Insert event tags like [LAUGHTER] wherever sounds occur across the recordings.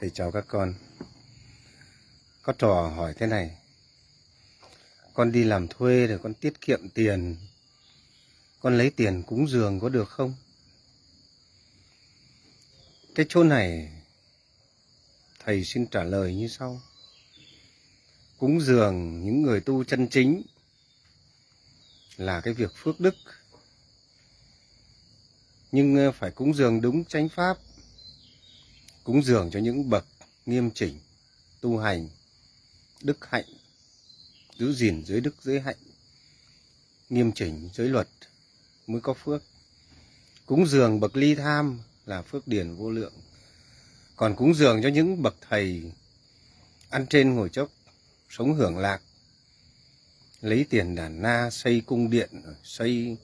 Thầy chào các con. Có trò hỏi thế này. Con đi làm thuê rồi con tiết kiệm tiền. Con lấy tiền cúng dường có được không? Cái chỗ này, thầy xin trả lời như sau. Cúng dường những người tu chân chính là cái việc phước đức. Nhưng ờ, phải cúng dường đúng chánh pháp cúng dường cho những bậc nghiêm chỉnh, tu hành, đức hạnh, giữ gìn dưới đức, giới hạnh, nghiêm chỉnh giới luật mới có phước. Cúng dường bậc ly tham là phước điển vô lượng. Còn cúng dường cho những bậc thầy ăn trên ngồi chốc, sống hưởng lạc, lấy tiền đàn na, xây cung điện, xây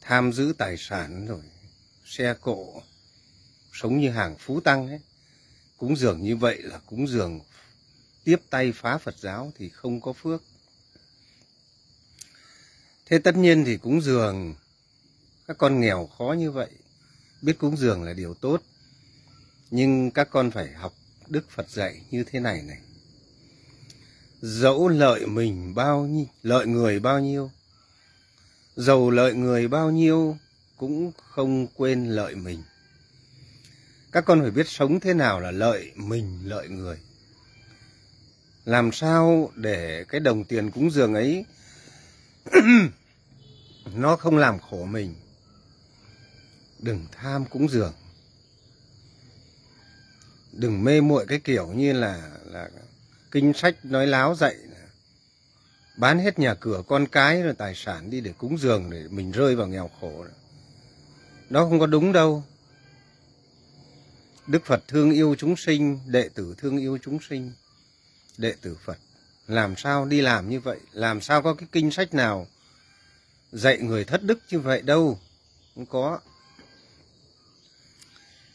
tham giữ tài sản rồi, xe cộ sống như hàng phú tăng ấy. Cúng dường như vậy là cúng dường tiếp tay phá Phật giáo thì không có phước. Thế tất nhiên thì cúng dường, các con nghèo khó như vậy, biết cúng dường là điều tốt. Nhưng các con phải học đức Phật dạy như thế này này. Dẫu lợi mình bao nhiêu lợi người bao nhiêu, dầu lợi người bao nhiêu cũng không quên lợi mình các con phải biết sống thế nào là lợi mình, lợi người. Làm sao để cái đồng tiền cúng dường ấy [CLEARS THROAT] nó không làm khổ mình? Đừng tham cúng dường. Đừng mê muội cái kiểu như là là kinh sách nói láo dạy bán hết nhà cửa con cái rồi tài sản đi để cúng dường để mình rơi vào nghèo khổ đó không có đúng đâu. Đức Phật thương yêu chúng sinh, đệ tử thương yêu chúng sinh, đệ tử Phật. Làm sao đi làm như vậy? Làm sao có cái kinh sách nào dạy người thất đức như vậy đâu? Không có.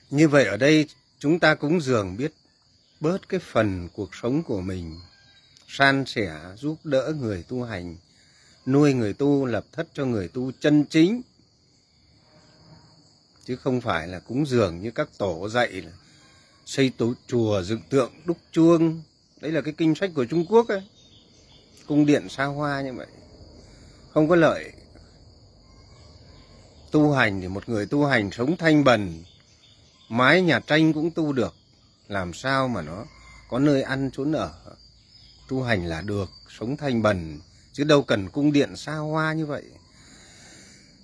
Như vậy ở đây chúng ta cúng dường biết bớt cái phần cuộc sống của mình, san sẻ, giúp đỡ người tu hành, nuôi người tu, lập thất cho người tu chân chính chứ không phải là cúng dường như các tổ dạy là xây tổ chùa dựng tượng đúc chuông. Đấy là cái kinh sách của Trung Quốc ấy. Cung điện xa hoa như vậy. Không có lợi. Tu hành thì một người tu hành sống thanh bần, mái nhà tranh cũng tu được. Làm sao mà nó có nơi ăn trốn ở tu hành là được, sống thanh bần, chứ đâu cần cung điện xa hoa như vậy.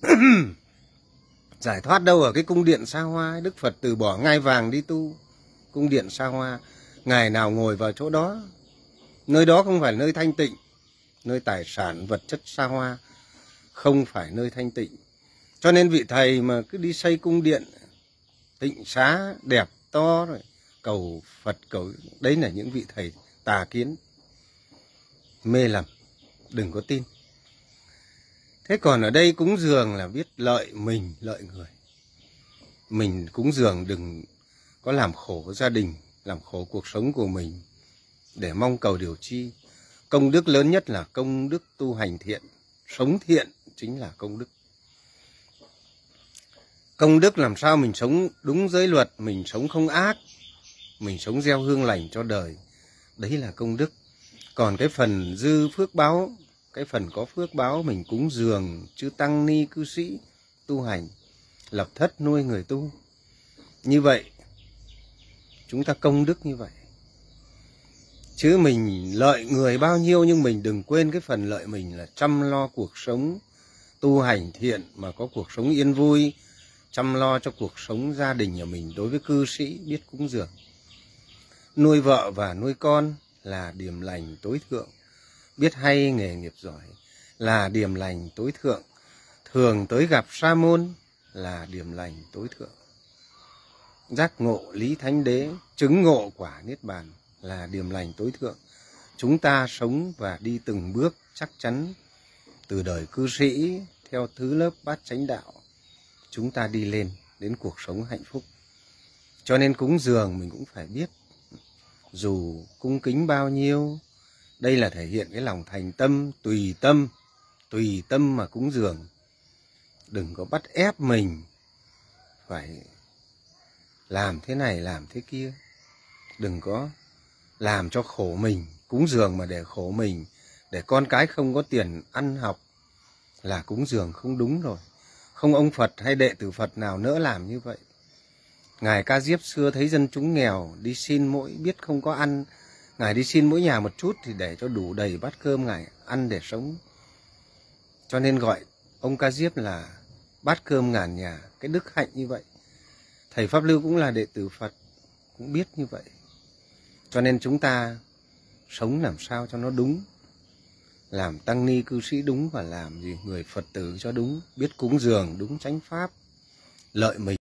[CLEARS THROAT] giải thoát đâu ở cái cung điện xa hoa đức phật từ bỏ ngai vàng đi tu cung điện xa hoa. Ngày nào ngồi vào chỗ đó? Nơi đó không phải nơi thanh tịnh, nơi tài sản vật chất xa hoa không phải nơi thanh tịnh. Cho nên vị thầy mà cứ đi xây cung điện, tịnh xá, đẹp, to rồi, cầu phật cầu, đấy là những vị thầy tà kiến. Mê lầm, đừng có tin thế còn ở đây cúng dường là biết lợi mình, lợi người. Mình cúng dường đừng có làm khổ gia đình, làm khổ cuộc sống của mình. Để mong cầu điều chi. Công đức lớn nhất là công đức tu hành thiện. Sống thiện chính là công đức. Công đức làm sao mình sống đúng giới luật, mình sống không ác, mình sống gieo hương lành cho đời. Đấy là công đức. Còn cái phần dư phước báo cái phần có phước báo mình cúng dường, chư tăng ni cư sĩ, tu hành, lập thất nuôi người tu. Như vậy, chúng ta công đức như vậy. Chứ mình lợi người bao nhiêu nhưng mình đừng quên cái phần lợi mình là chăm lo cuộc sống tu hành thiện mà có cuộc sống yên vui, chăm lo cho cuộc sống gia đình nhà mình đối với cư sĩ biết cúng dường. Nuôi vợ và nuôi con là điểm lành tối thượng biết hay nghề nghiệp giỏi là điểm lành tối thượng, thường tới gặp sa môn là điểm lành tối thượng. Giác ngộ lý thánh đế, chứng ngộ quả niết bàn là điểm lành tối thượng. Chúng ta sống và đi từng bước chắc chắn, từ đời cư sĩ theo thứ lớp bát chánh đạo, chúng ta đi lên đến cuộc sống hạnh phúc. Cho nên cúng dường mình cũng phải biết, dù cung kính bao nhiêu đây là thể hiện cái lòng thành tâm, tùy tâm tùy tâm mà cúng dường. Đừng có bắt ép mình phải làm thế này, làm thế kia. Đừng có làm cho khổ mình, cúng dường mà để khổ mình, để con cái không có tiền ăn học là cúng dường không đúng rồi. Không ông phật hay đệ tử phật nào nỡ làm như vậy. Ngài ca diếp xưa thấy dân chúng nghèo đi xin mỗi, biết không có ăn ngài đi xin mỗi nhà một chút thì để cho đủ đầy bát cơm ngài ăn để sống. Cho nên gọi ông ca diếp là bát cơm ngàn nhà, cái đức hạnh như vậy. Thầy pháp lưu cũng là đệ tử phật, cũng biết như vậy. Cho nên chúng ta sống làm sao cho nó đúng. Làm tăng ni cư sĩ đúng và làm gì người phật tử cho đúng, biết cúng dường đúng, chánh pháp, lợi mình.